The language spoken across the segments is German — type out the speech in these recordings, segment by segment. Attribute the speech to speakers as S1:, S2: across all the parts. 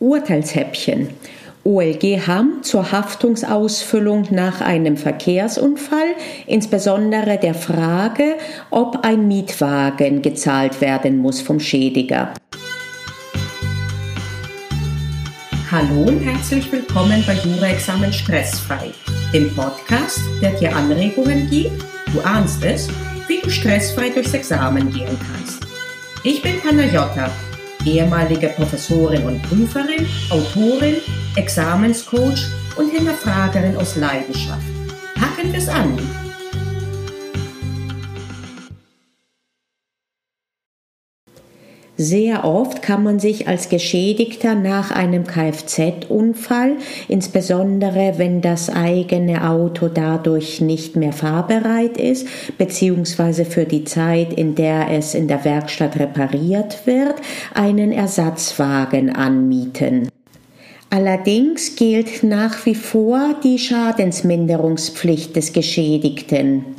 S1: Urteilshäppchen. OLG Hamm zur Haftungsausfüllung nach einem Verkehrsunfall, insbesondere der Frage, ob ein Mietwagen gezahlt werden muss vom Schädiger. Hallo und herzlich willkommen bei Jura-Examen Stressfrei, dem Podcast, der dir Anregungen gibt, du ahnst es, wie du stressfrei durchs Examen gehen kannst. Ich bin Panayota, ehemalige Professorin und Prüferin, Autorin, Examenscoach und Hinterfragerin aus Leidenschaft. Packen wir's an! Sehr oft kann man sich als Geschädigter nach einem Kfz-Unfall, insbesondere wenn das eigene Auto dadurch nicht mehr fahrbereit ist, beziehungsweise für die Zeit, in der es in der Werkstatt repariert wird, einen Ersatzwagen anmieten. Allerdings gilt nach wie vor die Schadensminderungspflicht des Geschädigten.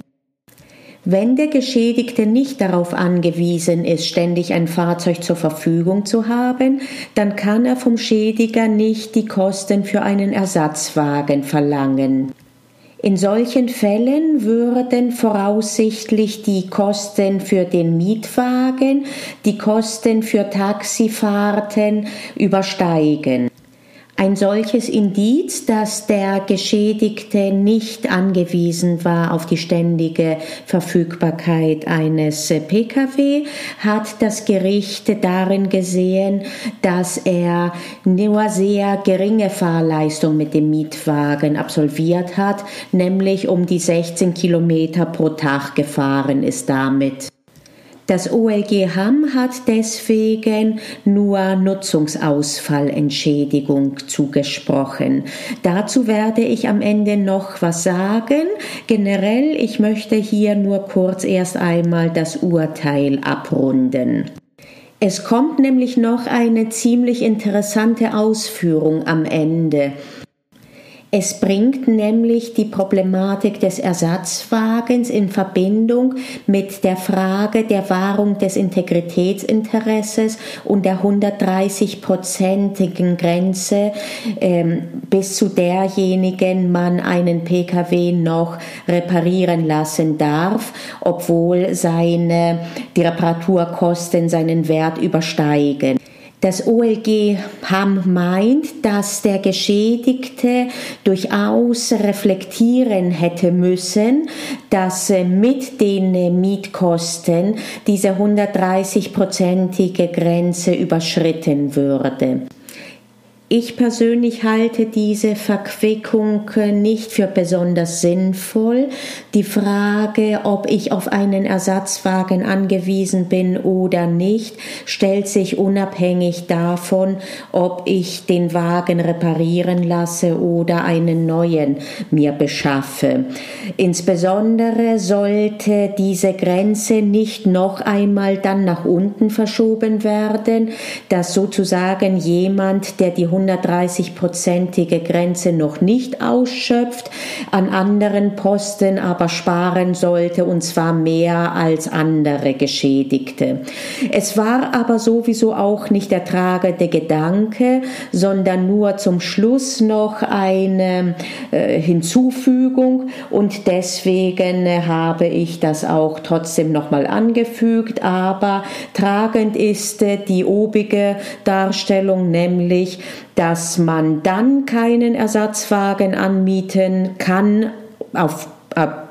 S1: Wenn der Geschädigte nicht darauf angewiesen ist, ständig ein Fahrzeug zur Verfügung zu haben, dann kann er vom Schädiger nicht die Kosten für einen Ersatzwagen verlangen. In solchen Fällen würden voraussichtlich die Kosten für den Mietwagen die Kosten für Taxifahrten übersteigen. Ein solches Indiz, dass der Geschädigte nicht angewiesen war auf die ständige Verfügbarkeit eines Pkw, hat das Gericht darin gesehen, dass er nur sehr geringe Fahrleistung mit dem Mietwagen absolviert hat, nämlich um die 16 Kilometer pro Tag gefahren ist damit. Das OLG Hamm hat deswegen nur Nutzungsausfallentschädigung zugesprochen. Dazu werde ich am Ende noch was sagen. Generell, ich möchte hier nur kurz erst einmal das Urteil abrunden. Es kommt nämlich noch eine ziemlich interessante Ausführung am Ende. Es bringt nämlich die Problematik des Ersatzwagens in Verbindung mit der Frage der Wahrung des Integritätsinteresses und der 130-prozentigen Grenze, ähm, bis zu derjenigen man einen Pkw noch reparieren lassen darf, obwohl seine, die Reparaturkosten seinen Wert übersteigen. Das OLG Hamm meint, dass der Geschädigte durchaus reflektieren hätte müssen, dass mit den Mietkosten diese 130-prozentige Grenze überschritten würde. Ich persönlich halte diese Verquickung nicht für besonders sinnvoll. Die Frage, ob ich auf einen Ersatzwagen angewiesen bin oder nicht, stellt sich unabhängig davon, ob ich den Wagen reparieren lasse oder einen neuen mir beschaffe. Insbesondere sollte diese Grenze nicht noch einmal dann nach unten verschoben werden, dass sozusagen jemand, der die 130-prozentige Grenze noch nicht ausschöpft, an anderen Posten aber sparen sollte, und zwar mehr als andere Geschädigte. Es war aber sowieso auch nicht der tragende Gedanke, sondern nur zum Schluss noch eine äh, Hinzufügung und deswegen habe ich das auch trotzdem nochmal angefügt, aber tragend ist äh, die obige Darstellung, nämlich dass man dann keinen Ersatzwagen anmieten kann auf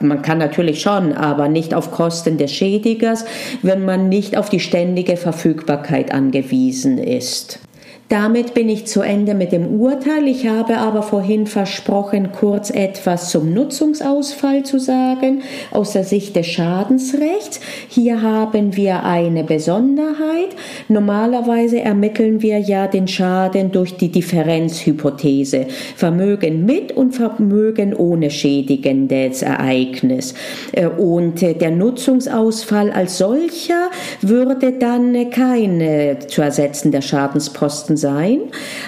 S1: man kann natürlich schon, aber nicht auf Kosten des Schädigers, wenn man nicht auf die ständige Verfügbarkeit angewiesen ist. Damit bin ich zu Ende mit dem Urteil. Ich habe aber vorhin versprochen, kurz etwas zum Nutzungsausfall zu sagen aus der Sicht des Schadensrechts. Hier haben wir eine Besonderheit. Normalerweise ermitteln wir ja den Schaden durch die Differenzhypothese. Vermögen mit und Vermögen ohne schädigendes Ereignis. Äh, und äh, der Nutzungsausfall als solcher würde dann kein zu ersetzender Schadensposten sein.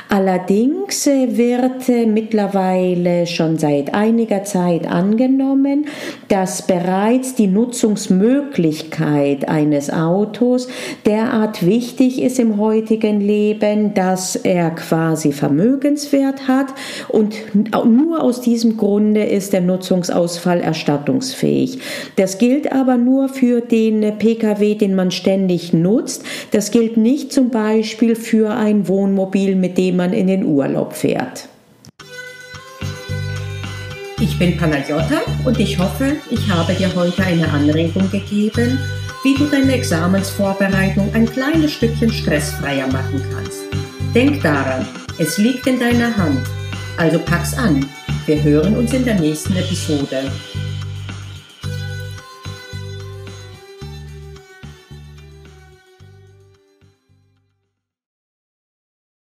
S1: Allerdings äh, wird äh, mittlerweile schon seit einiger Zeit angenommen, dass bereits die Nutzungsmöglichkeit eines Autos derart wichtig ist im heutigen Leben, dass er quasi Vermögenswert hat und nur aus diesem Grunde ist der Nutzungsausfall erstattungsfähig. Das gilt aber nur für den Pkw, den man ständig nutzt. Das gilt nicht zum Beispiel für ein Wohnmobil, mit dem man in den Urlaub fährt.
S2: Ich bin Panagiotta und ich hoffe, ich habe dir heute eine Anregung gegeben, wie du deine Examensvorbereitung ein kleines Stückchen stressfreier machen kannst. Denk daran, es liegt in deiner Hand. Also pack's an. Wir hören uns in der nächsten Episode.